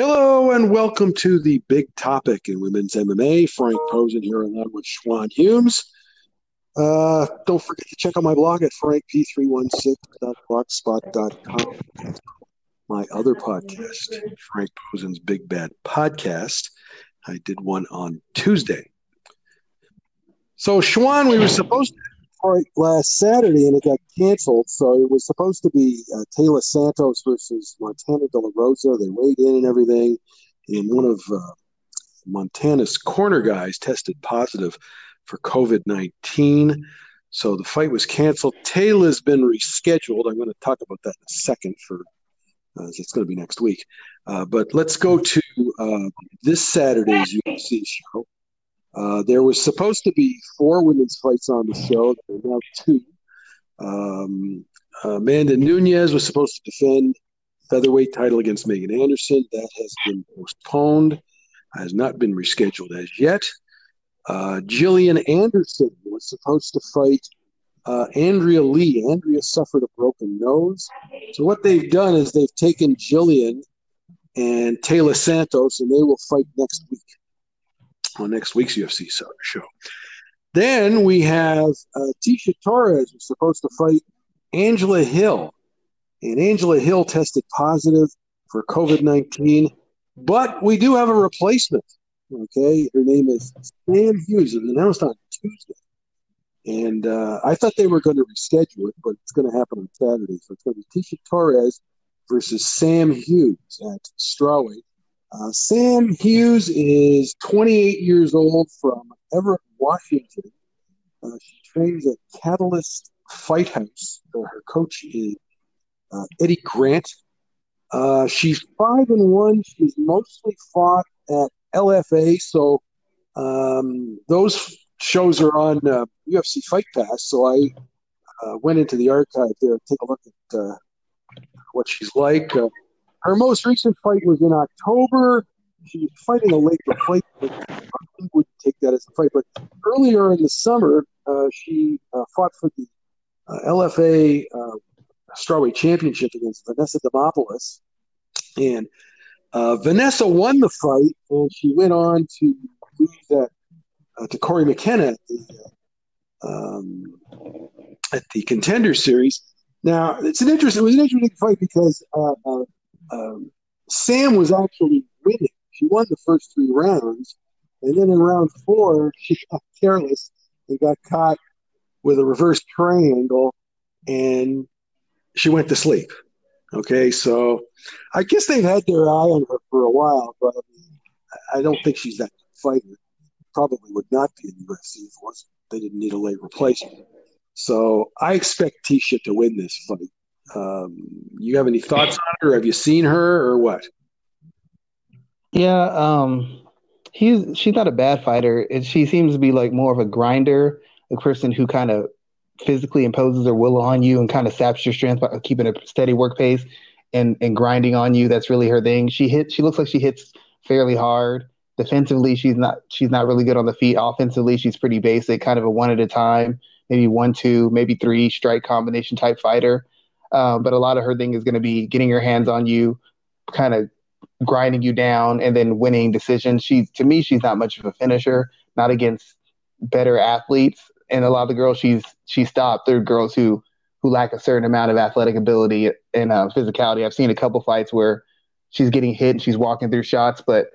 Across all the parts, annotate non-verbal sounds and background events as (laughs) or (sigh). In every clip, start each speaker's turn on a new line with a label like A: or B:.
A: Hello and welcome to the big topic in women's MMA. Frank Posen here along with Schwan Humes. Uh, don't forget to check out my blog at frankp316.blogspot.com. My other podcast, Frank Posen's Big Bad Podcast. I did one on Tuesday. So, Schwan, we were supposed to fight last Saturday and it got canceled. So it was supposed to be uh, Taila Santos versus Montana De La Rosa. They weighed in and everything. And one of uh, Montana's corner guys tested positive for COVID 19. So the fight was canceled. Taila's been rescheduled. I'm going to talk about that in a second for uh, it's going to be next week. Uh, but let's go to uh, this Saturday's UFC show. Uh, there was supposed to be four women's fights on the show. There are now two. Um, Amanda Nunes was supposed to defend featherweight title against Megan Anderson. That has been postponed. Has not been rescheduled as yet. Uh, Jillian Anderson was supposed to fight uh, Andrea Lee. Andrea suffered a broken nose. So what they've done is they've taken Jillian and Taila Santos, and they will fight next week on next week's UFC show. Then we have uh, Tecia Torres was supposed to fight Angela Hill, and Angela Hill tested positive for COVID nineteen, but we do have a replacement. Okay, her name is Sam Hughes. It was announced on Tuesday, and uh, I thought they were going to reschedule it, but it's going to happen on Saturday. So it's going to be Tecia Torres versus Sam Hughes at strawweight. Uh, Sam Hughes is 28 years old from Everett, Washington. Uh, she trains at Catalyst Fight House. Uh, her coach is uh, Eddie Grant. Uh, she's five and one. She's mostly fought at LFA, so um, those shows are on UFC Fight Pass. So I went into the archive there to take a look at what she's like. Her most recent fight was in October. She was fighting a late replacement. I would take that as a fight, but earlier in the summer, uh, she uh, fought for the uh, LFA uh, strawweight championship against Vanessa Demopoulos, and uh, Vanessa won the fight, and she went on to lose that uh, to Cory McKenna at the um, at the Contender Series. Now, it's an interesting. It was an interesting fight because um, Sam was actually winning. She won the first three rounds, and then in round four, (laughs) she got careless and got caught with a reverse triangle, and she went to sleep. Okay, so I guess they've had their eye on her for a while, but I, don't think she's that fighter. Probably would not be in the UFC if it was they didn't need a late replacement. So I expect Tecia to win this fight. Um, you have any thoughts on her? Have you seen her or what?
B: Yeah, um, he's she's not a bad fighter. It, she seems to be like more of a grinder, a person who kind of physically imposes her will on you and kind of saps your strength by keeping a steady work pace and and grinding on you. That's really her thing. She hit. She looks like she hits fairly hard. Defensively, she's not she's not really good on the feet. Offensively, she's pretty basic, kind of a one at a time, maybe one, two, maybe three strike combination type fighter. Um, but a lot of her thing is going to be getting her hands on you, kind of grinding you down, and then winning decisions. She, to me, she's not much of a finisher. Not against better athletes, and a lot of the girls she's she stopped. They're girls who who lack a certain amount of athletic ability and uh, physicality. I've seen a couple fights where she's getting hit and she's walking through shots, but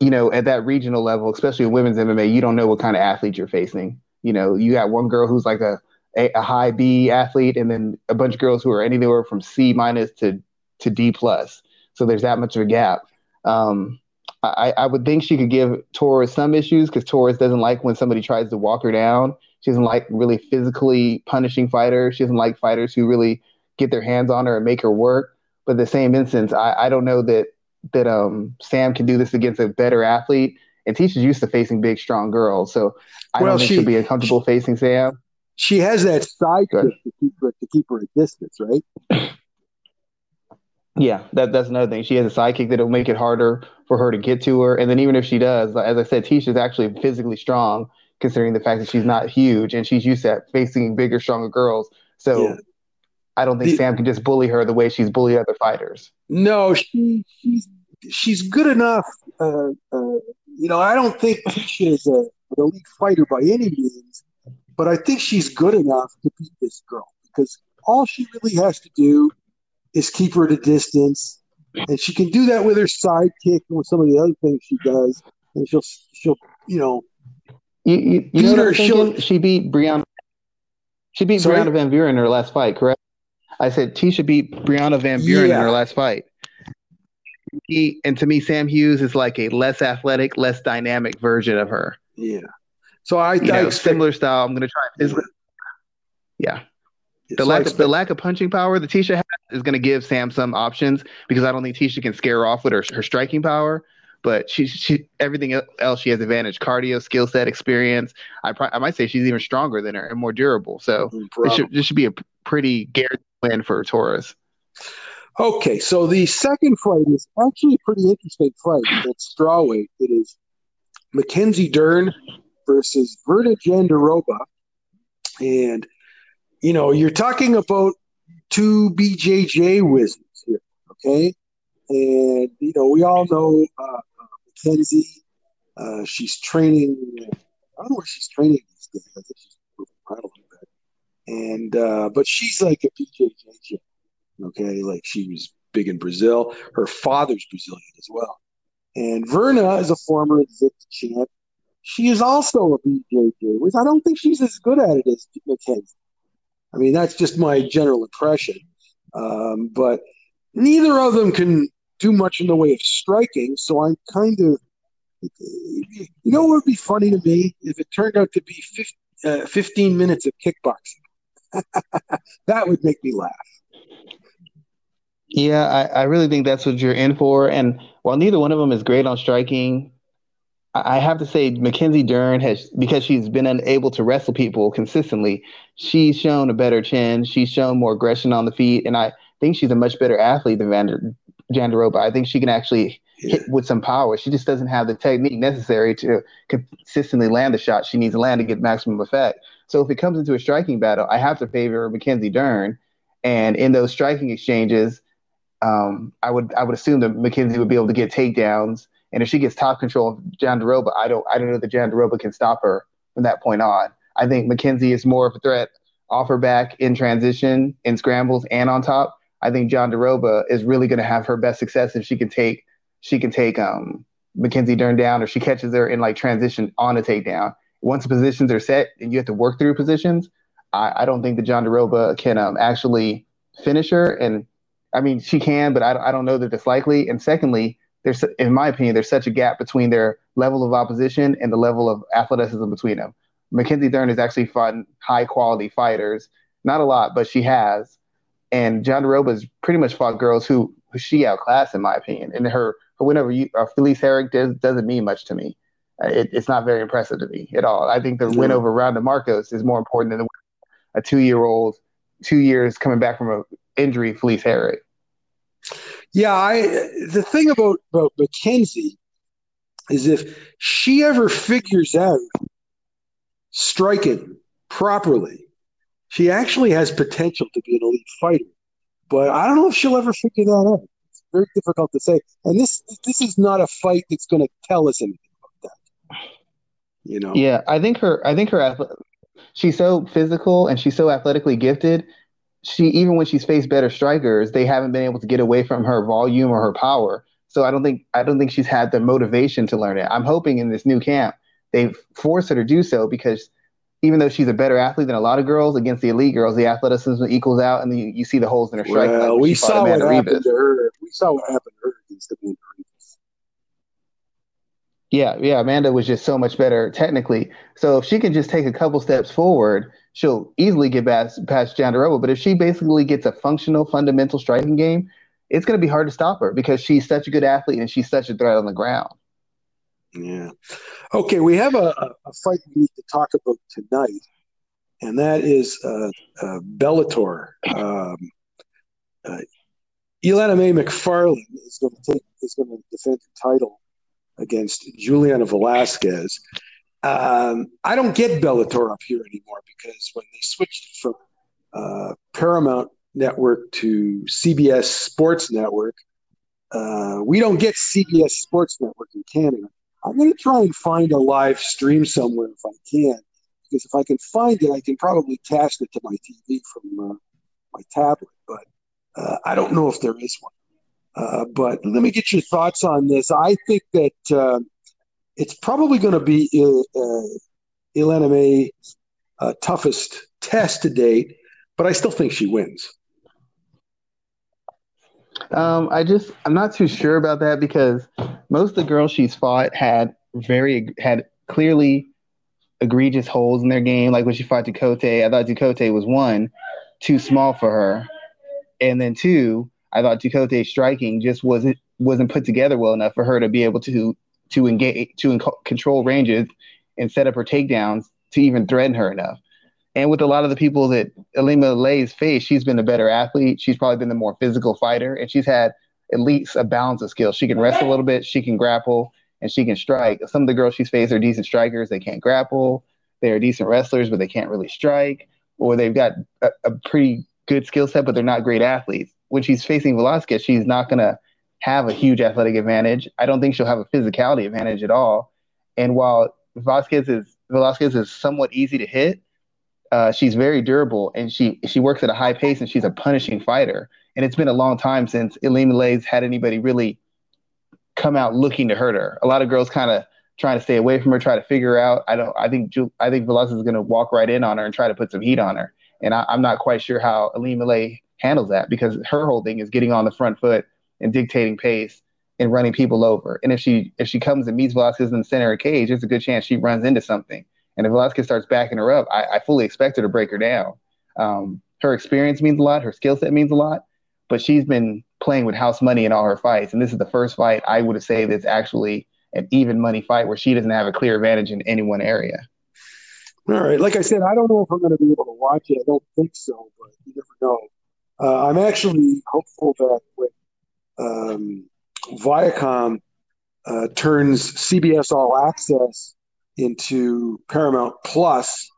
B: you know, at that regional level, especially in women's MMA, you don't know what kind of athlete you're facing. You know, you got one girl who's like a a, a, high B athlete, and then a bunch of girls who are anywhere from C minus to to D plus. So there's that much of a gap. Um, I, I would think she could give Torres some issues because Torres doesn't like when somebody tries to walk her down. She doesn't like really physically punishing fighters. She doesn't like fighters who really get their hands on her and make her work. But the same instance, I, I don't know that that um, Sam can do this against a better athlete. And Tecia's used to facing big, strong girls, so I well, don't think she, will be uncomfortable she, facing Sam
A: she has that side to keep her to keep her at distance, right? (clears throat)
B: Yeah, that that's another thing. She has a sidekick that'll make it harder for her to get to her. And then even if she does, as I said, Tecia's actually physically strong, considering the fact that she's not huge and she's used to facing bigger, stronger girls. So yeah. I don't think the, Sam can just bully her the way she's bullied other fighters.
A: No, she she's she's good enough. Uh, uh, you know, I don't think she is a, an elite fighter by any means, but I think she's good enough to beat this girl because all she really has to do is keep her at a distance, and she can do that with her sidekick and with some of the other things she does, and she'll she'll you know.
B: You, you, you know her, she beat Brianna. She beat Sorry? Brianna Van Buren in her last fight, correct? I said Tecia beat Brianna Van Buren yeah. in her last fight. He, and to me, Sam Hughes is like a less athletic, less dynamic version of her.
A: Yeah. So I,
B: you
A: I
B: know, expect, similar style. I'm going to try physically. Yeah. The so lack of the lack of punching power that Tecia has is going to give Sam some options because I don't think Tecia can scare off with her her striking power. But she she everything else she has advantage: cardio, skill set, experience. I I might say she's even stronger than her and more durable. So this should, this should be a pretty guaranteed win for Torres.
A: Okay, so the second fight is actually a pretty interesting fight. It's strawweight. It is Mackenzie Dern versus Virna Jandiroba. And, you know, you're talking about two BJJ wizards here, okay? And, you know, we all know uh, Mackenzie. Uh, she's training, I don't know where she's training these days. I think she's a little bit. And, uh, but she's like a BJJ Okay, like she was big in Brazil. Her father's Brazilian as well. And Virna is a former Invicta champ. She is also a BJJ, which I don't think she's as good at it as Mackenzie. I mean, that's just my general impression. Um, but neither of them can do much in the way of striking. So I'm kind of, you know, what would be funny to me if it turned out to be 15, uh, 15 minutes of kickboxing. (laughs) that would make me laugh.
B: Yeah, I, I really think that's what you're in for. And while neither one of them is great on striking, I have to say Mackenzie Dern has because she's been unable to wrestle people consistently. She's shown a better chin. She's shown more aggression on the feet, and I think she's a much better athlete than Vander, Jandiroba. I think she can actually yeah. hit with some power. She just doesn't have the technique necessary to consistently land the shot she needs to land to get maximum effect. So if it comes into a striking battle, I have to favor Mackenzie Dern. And in those striking exchanges, um, I would I would assume that Mackenzie would be able to get takedowns, and if she gets top control of Jandiroba, I don't I don't know that Jandiroba can stop her from that point on. I think Mackenzie is more of a threat off her back in transition, in scrambles, and on top. I think Jandiroba is really going to have her best success if she can take she can take um, Mackenzie Dern down, or she catches her in like transition on a takedown. Once positions are set and you have to work through positions, I, I don't think that Jandiroba can um, actually finish her and I mean, she can, but I, I don't know that it's likely. And secondly, there's, in my opinion, there's such a gap between their level of opposition and the level of athleticism between them. Mackenzie Dern has actually fought high quality fighters, not a lot, but she has. And Jandiroba has pretty much fought girls who, who she outclassed, in my opinion. And her, her win over you, uh, Felice Herrig does, doesn't mean much to me. Uh, it, it's not very impressive to me at all. I think the win over Randa Markos is more important than a two year old, two years coming back from an injury Felice Herrig.
A: Yeah, I the thing about, about Mackenzie is if she ever figures out striking properly, she actually has potential to be an elite fighter. But I don't know if she'll ever figure that out. It's very difficult to say. And this this is not a fight that's going to tell us anything about that. You know.
B: Yeah, I think her I think her she's so physical and she's so athletically gifted she even when she's faced better strikers, they haven't been able to get away from her volume or her power. So I don't think I don't think she's had the motivation to learn it. I'm hoping in this new camp they force her to do so because even though she's a better athlete than a lot of girls against the elite girls, the athleticism equals out, and the, you see the holes in her strike.
A: Well, we saw what happened to her. We saw what happened to her against Amanda.
B: Yeah, yeah, Amanda was just so much better technically. So if she can just take a couple steps forward she'll easily get past, past Jandiroba. But if she basically gets a functional, fundamental striking game, it's going to be hard to stop her because she's such a good athlete and she's such a threat on the ground.
A: Yeah. Okay, we have a, a fight we need to talk about tonight, and that is uh, uh, Bellator. Um, uh, Ilima-Lei Macfarlane is going to take is going to defend the title against Juliana Velasquez. Um, I don't get Bellator up here anymore because when they switched from uh, Paramount Network to CBS Sports Network, uh, we don't get CBS Sports Network in Canada. I'm going to try and find a live stream somewhere if I can, because if I can find it, I can probably cast it to my TV from uh, my tablet. But uh, I don't know if there is one. Uh, but let me get your thoughts on this. I think that uh, it's probably going to be uh, Ilima-Lei's uh, toughest test to date, but I still think she wins.
B: Um, I just I'm not too sure about that because most of the girls she's fought had very had clearly egregious holes in their game. Like when she fought Ducote, I thought Ducote was one too small for her, and then two, I thought Ducote's striking just wasn't wasn't put together well enough for her to be able to to engage to control ranges and set up her takedowns to even threaten her enough. And with a lot of the people that Ilima-Lei's faced, she's been a better athlete. She's probably been the more physical fighter, and she's had at least a balance of skills. She can wrestle a little bit, she can grapple, and she can strike. Some of the girls she's faced are decent strikers. They can't grapple. They're decent wrestlers, but they can't really strike. Or they've got a, a pretty good skill set, but they're not great athletes. When she's facing Velasquez, she's not going to have a huge athletic advantage. I don't think she'll have a physicality advantage at all. And while Velasquez is Velasquez is somewhat easy to hit, uh, she's very durable and she she works at a high pace and she's a punishing fighter. And it's been a long time since Ilima-Lei's had anybody really come out looking to hurt her. A lot of girls kind of trying to stay away from her, try to figure out. I don't. I think I think Velasquez is going to walk right in on her and try to put some heat on her. And I, am not quite sure how Ilima Ley handles that because her whole thing is getting on the front foot and dictating pace and running people over. And if she if she comes and meets Velasquez in the center of the cage, there's a good chance she runs into something. And if Velasquez starts backing her up, I, I fully expect her to break her down. Um, her experience means a lot. Her skill set means a lot. But she's been playing with house money in all her fights. And this is the first fight I would say that's actually an even money fight where she doesn't have a clear advantage in any one area.
A: All right. Like I said, I don't know if I'm going to be able to watch it. I don't think so, but you never know. Uh, I'm actually hopeful that when um, Viacom uh, turns CBS All Access into Paramount Plus,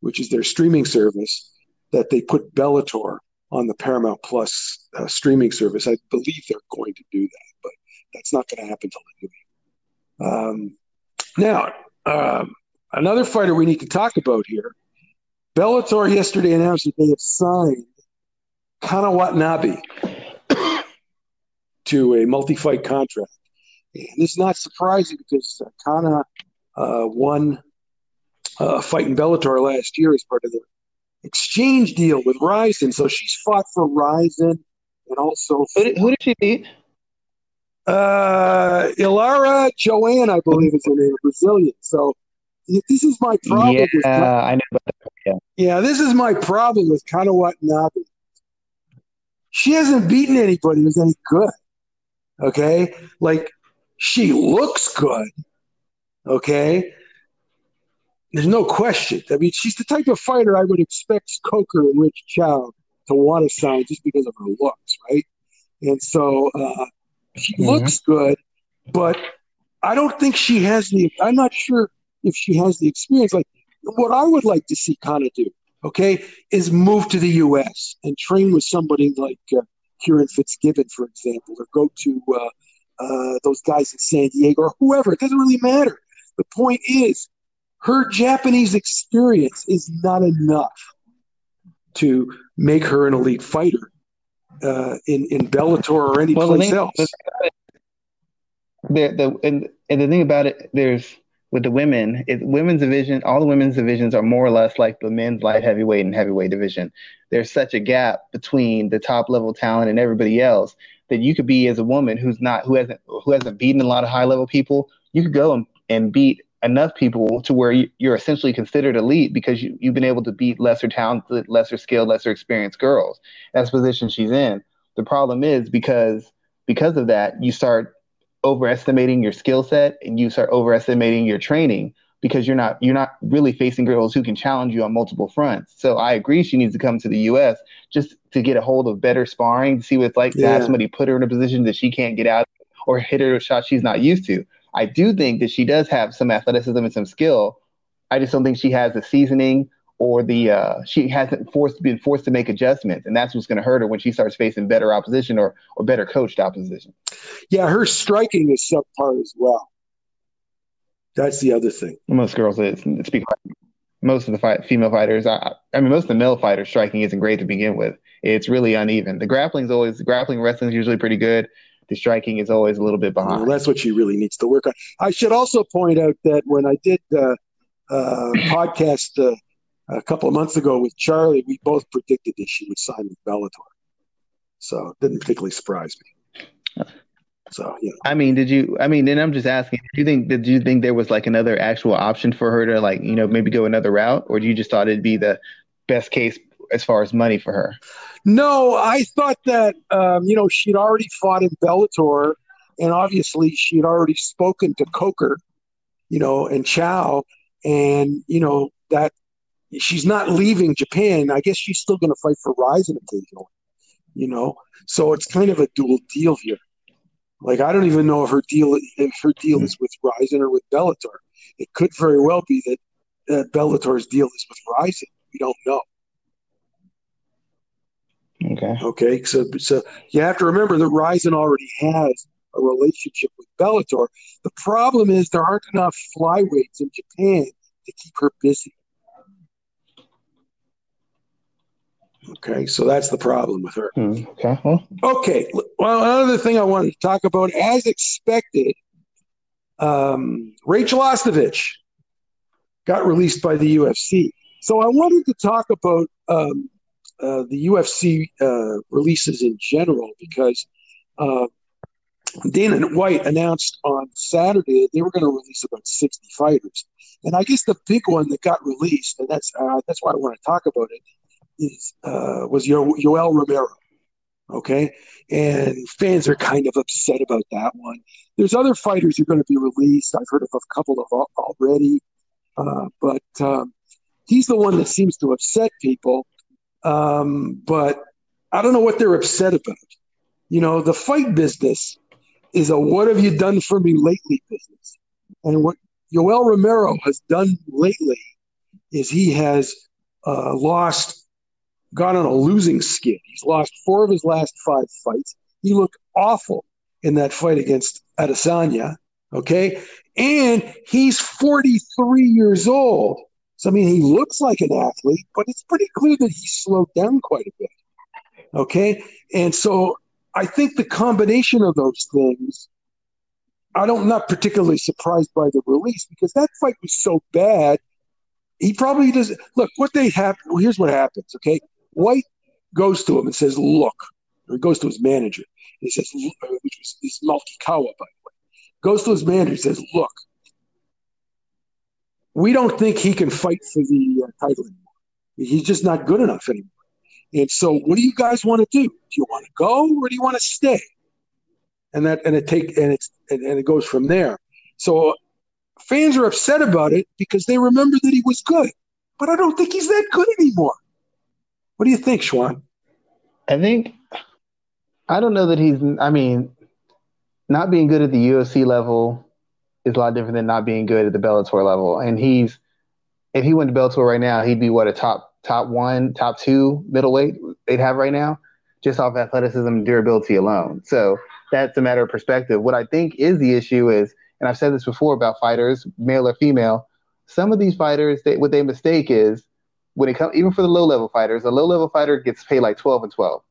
A: which is their streaming service, that they put Bellator on the Paramount Plus uh, streaming service. I believe they're going to do that, but that's not going to happen until the um, Now, um, another fighter we need to talk about here. Bellator yesterday announced that they have signed Kana Watanabe to a multi-fight contract. And this is not surprising because uh, Kana uh, won uh, a fight in Bellator last year as part of the exchange deal with Rizin. So she's fought for Rizin and also.
B: Who did, who did she beat?
A: Uh, Ilara Joanne, I believe is her name, Brazilian. So this is my problem.
B: Yeah, I know.
A: Yeah. yeah, this is my problem with Kana Watanabe. She hasn't beaten anybody who's any good. Okay, like she looks good, Okay. There's no question. I mean, she's the type of fighter I would expect Coker and Rich Chou to want to sign just because of her looks, right? And so uh, she mm-hmm. looks good, but I don't think she has the. I'm not sure if she has the experience. Like what I would like to see Kana do, okay, is move to the U.S. and train with somebody like uh, Kieran Fitzgibbon, for example, or go to uh, uh, those guys in San Diego or whoever. It doesn't really matter. The point is, her Japanese experience is not enough to make her an elite fighter uh, in in Bellator or any well, place else.
B: The, the and, and the thing about it, there's with the women, it, women's division, all the women's divisions are more or less like the men's light heavyweight and heavyweight division. There's such a gap between the top level talent and everybody else that you could be as a woman who's not who hasn't who hasn't beaten a lot of high level people. You could go and and beat enough people to where you, are essentially considered elite because you, you've been able to beat lesser talented, lesser skilled, lesser experienced girls. That's the position she's in. The problem is because because of that, you start overestimating your skill set and you start overestimating your training because you're not you're not really facing girls who can challenge you on multiple fronts. So I agree she needs to come to the US just to get a hold of better sparring, to see what it's like yeah. to have somebody put her in a position that she can't get out or hit her a shot she's not used to. I do think that she does have some athleticism and some skill. I just don't think she has the seasoning or the uh, she hasn't forced been forced to make adjustments, and that's what's going to hurt her when she starts facing better opposition or or better coached opposition.
A: Yeah, her striking is subpar as well. That's the other thing.
B: Most girls is speak. Most of the fight, female fighters, I, I mean, most of the male fighters striking isn't great to begin with. It's really uneven. The grappling is always grappling wrestling is usually pretty good. The striking is always a little bit behind.
A: Well, that's what she really needs to work on. I should also point out that when I did uh, uh, podcast uh, a couple of months ago with Charlie, we both predicted that she would sign with Bellator. So it didn't particularly surprise me. So yeah.
B: I mean, did you? I mean, then I'm just asking. Do you think? Did you think there was like another actual option for her to like you know maybe go another route, or do you just thought it'd be the best case as far as money for her?
A: No, I thought that um, you know she'd already fought in Bellator, and obviously she'd already spoken to Coker, you know, and Chou, and you know that she's not leaving Japan. I guess she's still going to fight for Rizin occasionally, you know. So it's kind of a dual deal here. Like I don't even know if her deal if her deal is with Rizin or with Bellator. It could very well be that uh, Bellator's deal is with Rizin. We don't know.
B: Okay.
A: Okay. So so you have to remember that Rizin already has a relationship with Bellator. The problem is there aren't enough flyweights in Japan to keep her busy. Okay, so that's the problem with her.
B: Hmm, okay. Well.
A: Okay. Well, another thing I wanted to talk about, as expected, um, Rachel Ostovich got released by the UFC. So I wanted to talk about um, uh, the UFC uh, releases in general because uh, Dana White announced on Saturday that they were going to release about 60 fighters. And I guess the big one that got released, and that's uh, that's why I want to talk about it, is uh, was Yo- Yoel Romero. Okay, and fans are kind of upset about that one. There's other fighters who are going to be released. I've heard of a couple of already, uh, but um, he's the one that seems to upset people. Um, but I don't know what they're upset about. You know, the fight business is a "What have you done for me lately?" business, and what Yoel Romero has done lately is he has uh, lost gone on a losing skid. He's lost four of his last five fights. He looked awful in that fight against Adesanya. Okay. And he's 43 years old. So, I mean, he looks like an athlete, but it's pretty clear that he slowed down quite a bit. Okay. And so I think the combination of those things, I don't, not particularly surprised by the release because that fight was so bad. He probably doesn't look what they have. Well, here's what happens. Okay. White goes to him and says, "Look," or he goes to his manager. And He says, which was this Kawa, by the way, goes to his manager. And says, "Look, we don't think he can fight for the uh, title anymore. He's just not good enough anymore. And so, what do you guys want to do? Do you want to go or do you want to stay?" And that and it take and it's and, and it goes from there. So fans are upset about it because they remember that he was good, but I don't think he's that good anymore. What do you think, Schwan?
B: I think I don't know that he's. I mean, not being good at the UFC level is a lot different than not being good at the Bellator level. And he's if he went to Bellator right now, he'd be what a top top one, top two middleweight they'd have right now, just off athleticism and durability alone. So that's a matter of perspective. What I think is the issue is, and I've said this before about fighters, male or female, some of these fighters, they, what they mistake is when it comes even for the low level fighters, a low level fighter gets paid like 12 and 12.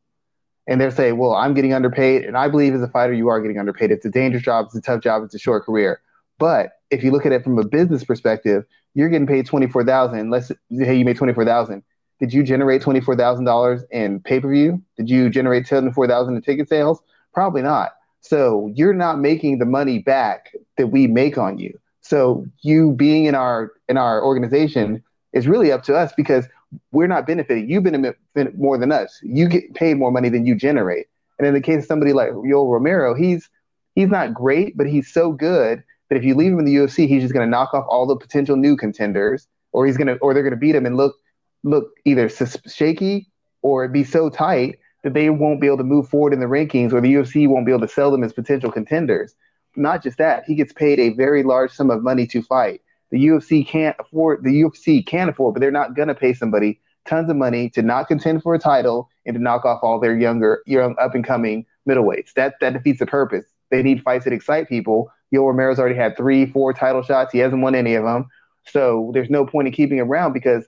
B: And they're saying, well, I'm getting underpaid. And I believe as a fighter, you are getting underpaid. It's a dangerous job. It's a tough job. It's a short career. But if you look at it from a business perspective, you're getting paid 24,000. Let's say hey, you made 24,000. Did you generate $24,000 in pay-per-view? Did you generate 74,000 in ticket sales? Probably not. So you're not making the money back that we make on you. So you being in our in our organization is really up to us because we're not benefiting. You benefit more than us. You get paid more money than you generate. And in the case of somebody like Yoel Romero, he's he's not great, but he's so good that if you leave him in the UFC, he's just going to knock off all the potential new contenders, or he's going to, or they're going to beat him and look look either shaky or be so tight that they won't be able to move forward in the rankings, or the UFC won't be able to sell them as potential contenders. Not just that, he gets paid a very large sum of money to fight the UFC can't afford. The UFC can afford, but they're not gonna pay somebody tons of money to not contend for a title and to knock off all their younger, young up and coming middleweights. That that defeats the purpose. They need fights that excite people. Yoel Romero's already had three, four title shots. He hasn't won any of them. So there's no point in keeping him around because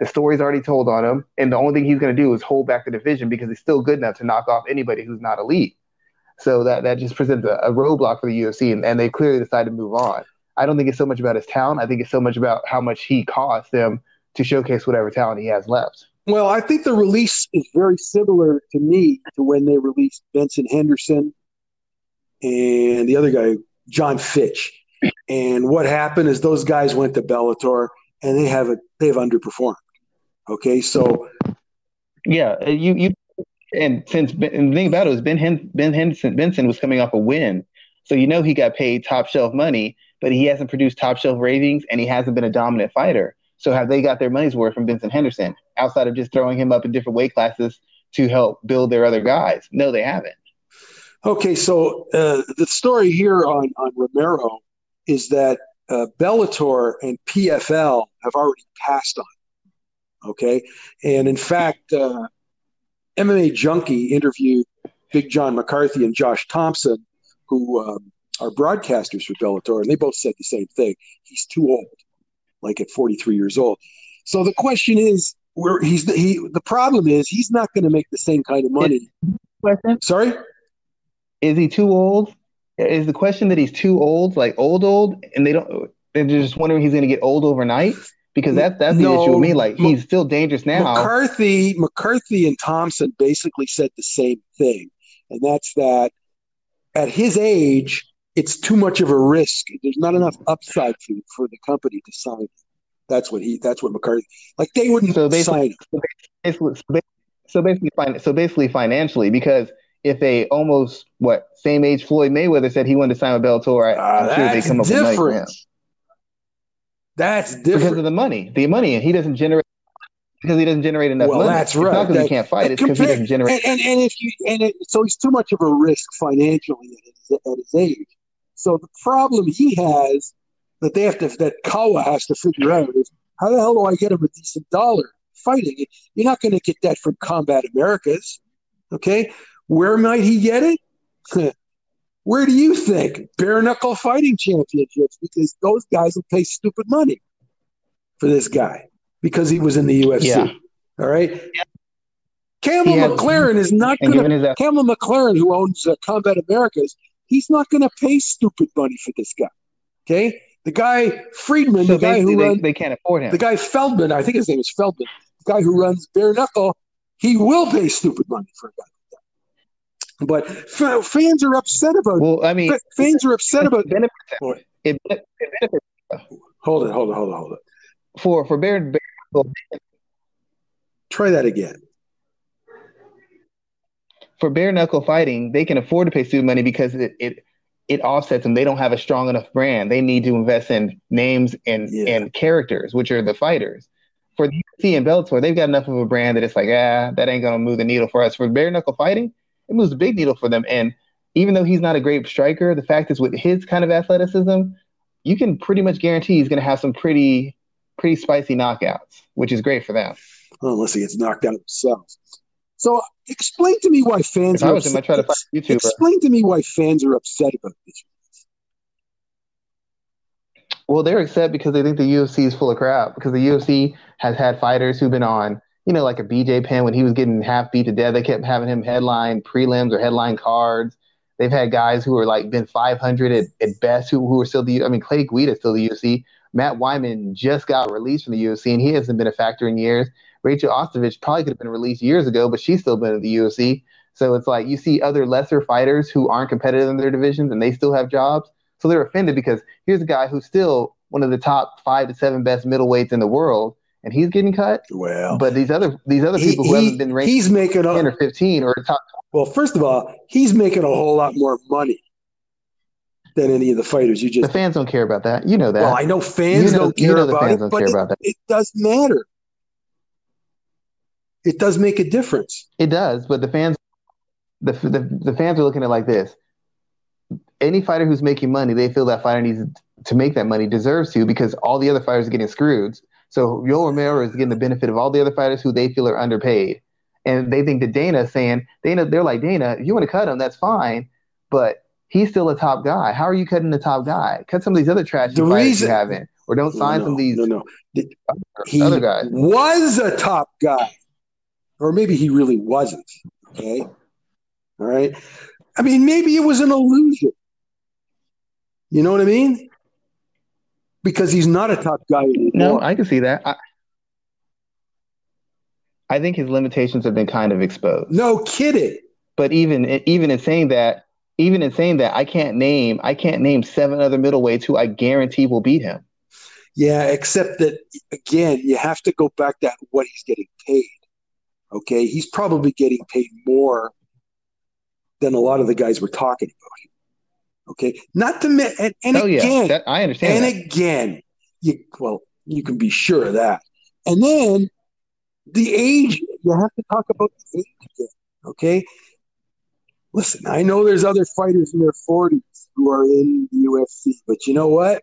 B: the story's already told on him. And the only thing he's going to do is hold back the division because he's still good enough to knock off anybody who's not elite. So that, that just presents a, a roadblock for the UFC. And, and they clearly decided to move on. I don't think it's so much about his talent. I think it's so much about how much he costs them to showcase whatever talent he has left.
A: Well, I think the release is very similar to me to when they released Benson Henderson and the other guy, John Fitch. And what happened is those guys went to Bellator and they have a, they have underperformed. Okay, so
B: yeah, uh, you you and since and the thing about it was Ben Hen, Ben Henderson Benson was coming off a win, so you know he got paid top shelf money, but he hasn't produced top shelf ratings and he hasn't been a dominant fighter. So have they got their money's worth from Benson Henderson outside of just throwing him up in different weight classes to help build their other guys? No, they haven't.
A: Okay, so uh, the story here on on Romero is that uh, Bellator and PFL have already passed on. Okay, and in fact, uh, MMA Junkie interviewed Big John McCarthy and Josh Thompson, who um, are broadcasters for Bellator, and they both said the same thing. He's too old, like at 43 years old. So the question is, where he's the, he. The problem is he's not going to make the same kind of money.
B: Question?
A: Sorry,
B: is he too old? Is the question that he's too old, like old, old, and they don't? They're just wondering he's going to get old overnight because that's that's the no, issue with me. Like he's still dangerous now.
A: McCarthy, McCarthy, and Thompson basically said the same thing, and that's that at his age, it's too much of a risk. There's not enough upside for, for the company to sign. That's what he. That's what McCarthy. Like they wouldn't so sign.
B: So basically, so basically, so basically, financially, because if a almost what same age Floyd Mayweather said he wanted to sign with Bellator, I, am uh, sure they come up different. with money for him.
A: That's different
B: because of the money. The money, and he doesn't generate because he doesn't generate enough
A: well,
B: money.
A: that's right. It's
B: not because he can't fight. It's because he doesn't generate.
A: And, and, and if you and it, so he's too much of a risk financially at his, at his age. So the problem he has that they have to that Kawa has to figure out is how the hell do I get him a decent dollar fighting? You're not going to get that from Combate Americas, okay? Where might he get it? (laughs) Where do you think? Bare knuckle fighting championships because those guys will pay stupid money for this guy because he was in the UFC. Yeah. All right. Yeah. Campbell McLaren is not going to. Campbell McLaren, who owns uh, Combate Americas, he's not going to pay stupid money for this guy. Okay. The guy Friedman, so the guy who
B: they,
A: runs,
B: they can't afford him.
A: The guy Feldman, I think his name is Feldman. The guy who runs bare knuckle, he will pay stupid money for a guy like that. but f- fans are upset about.
B: Well, I mean,
A: fans are upset about.
B: Benefits, it, it benefits.
A: Hold it, hold it, hold it, hold it.
B: For for Bear, Bear
A: Try that again.
B: For bare knuckle fighting, they can afford to pay student money because it, it it offsets them. They don't have a strong enough brand. They need to invest in names and yeah. and characters, which are the fighters. For the UFC and Bellator, they've got enough of a brand that it's like, ah, that ain't gonna move the needle for us. For bare knuckle fighting, it moves a big needle for them. And even though he's not a great striker, the fact is with his kind of athleticism, you can pretty much guarantee he's going to have some pretty pretty spicy knockouts, which is great for them.
A: Well, unless he gets knocked out himself. So explain to me why fans if are upset. Him, explain to me why fans are upset about this.
B: Well, they're upset because they think the UFC is full of crap. Because the UFC has had fighters who've been on you know, like a BJ Penn when he was getting half beat to death. They kept having him headline prelims or headline cards. They've had guys who are like been 500 at, at best who, who are still the, I mean, Clay Guida still the UFC. Matt Wiman just got released from the UFC and he hasn't been a factor in years. Rachel Ostovich probably could have been released years ago, but she's still been at the UFC. So it's like you see other lesser fighters who aren't competitive in their divisions and they still have jobs. So they're offended because here's a guy who's still one of the top five to seven best middleweights in the world and he's getting cut.
A: Well,
B: but these other these other people he, who haven't been ranked,
A: he's making
B: ten a, or fifteen or top.
A: Well, first of all, he's making a whole lot more money than any of the fighters. You just
B: the fans don't care about that. You know that.
A: Well, I know fans you know, don't care you know about it, but it, about it does matter. It does make a difference.
B: It does, but the fans, the, the the fans are looking at it like this. Any fighter who's making money, they feel that fighter needs to make that money deserves to because all the other fighters are getting screwed. So Yoel Romero is getting the benefit of all the other fighters who they feel are underpaid. And they think that Dana is saying, Dana, they're like, Dana, if you want to cut him, that's fine. But he's still a top guy. How are you cutting the top guy? Cut some of these other trash the fighters reason, you haven't. Or don't sign
A: no,
B: some of these
A: no, no.
B: Other, he other guys.
A: was a top guy. Or maybe he really wasn't. Okay. All right. I mean, maybe it was an illusion. You know what I mean? Because he's not a top guy anymore.
B: No, I can see that. I, I think his limitations have been kind of exposed.
A: No kidding.
B: But even even in saying that, even in saying that, I can't name I can't name seven other middleweights who I guarantee will beat him.
A: Yeah, except that again, you have to go back to what he's getting paid. Okay, he's probably getting paid more than a lot of the guys we're talking about. Okay, not to and, and
B: oh,
A: again,
B: yeah. that, I understand.
A: And
B: that.
A: again, you well, you can be sure of that. And then the age, you have to talk about the age again. Okay, listen, I know there's other fighters in their 40s who are in the UFC, but you know what?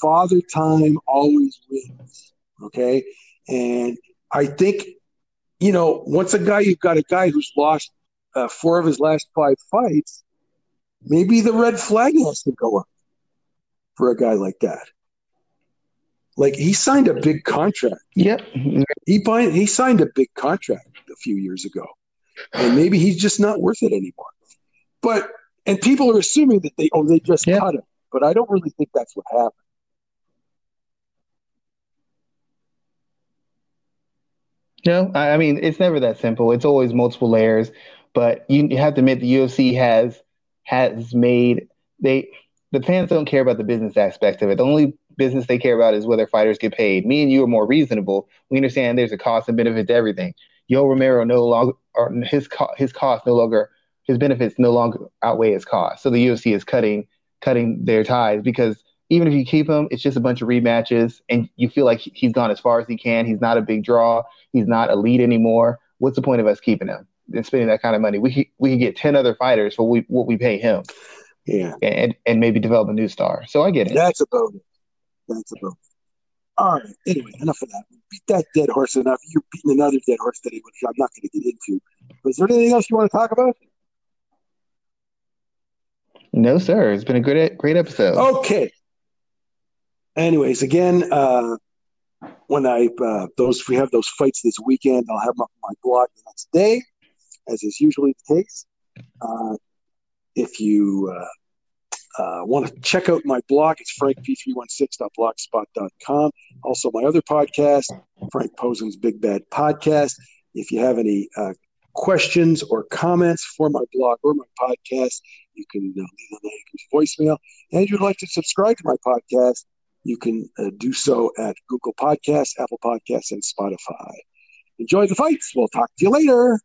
A: Father time always wins. Okay, and I think you know, once a guy you've got a guy who's lost uh, four of his last five fights, maybe the red flag has to go up for a guy like that. Like he signed a big contract.
B: Yep.
A: He bind, he signed a big contract a few years ago, and maybe he's just not worth it anymore. But and people are assuming that they oh they just yep. cut him, but I don't really think that's what happened.
B: No, I mean it's never that simple. It's always multiple layers, but you, have to admit the UFC has has made they the fans don't care about the business aspect of it. The only business they care about is whether fighters get paid. Me and you are more reasonable. We understand there's a cost and benefit to everything. Yo Romero no longer his co- his cost no longer his benefits no longer outweigh his cost. So the UFC is cutting cutting their ties because even if you keep him, it's just a bunch of rematches, and you feel like he's gone as far as he can. He's not a big draw. He's not elite anymore. What's the point of us keeping him and spending that kind of money? We we can get ten other fighters for we, what we pay him.
A: Yeah,
B: and and maybe develop a new star. So I get it.
A: That's about it. That's about it. All right. Anyway, enough of that. We beat that dead horse enough. You're beating another dead horse today, which I'm not going to get into. But is there anything else you want to talk about?
B: No, sir. It's been a great great episode.
A: Okay anyways, again, uh, when I uh, those we have those fights this weekend, I'll have them up on my blog the next day, as is usually the case. Uh, if you uh, uh, want to check out my blog, it's frankp316.blogspot.com. Also, my other podcast, Frank Posen's Big Bad Podcast. If you have any uh, questions or comments for my blog or my podcast, you can leave on the voicemail. And if you'd like to subscribe to my podcast, you can uh, do so at Google Podcasts, Apple Podcasts, and Spotify. Enjoy the fights. We'll talk to you later.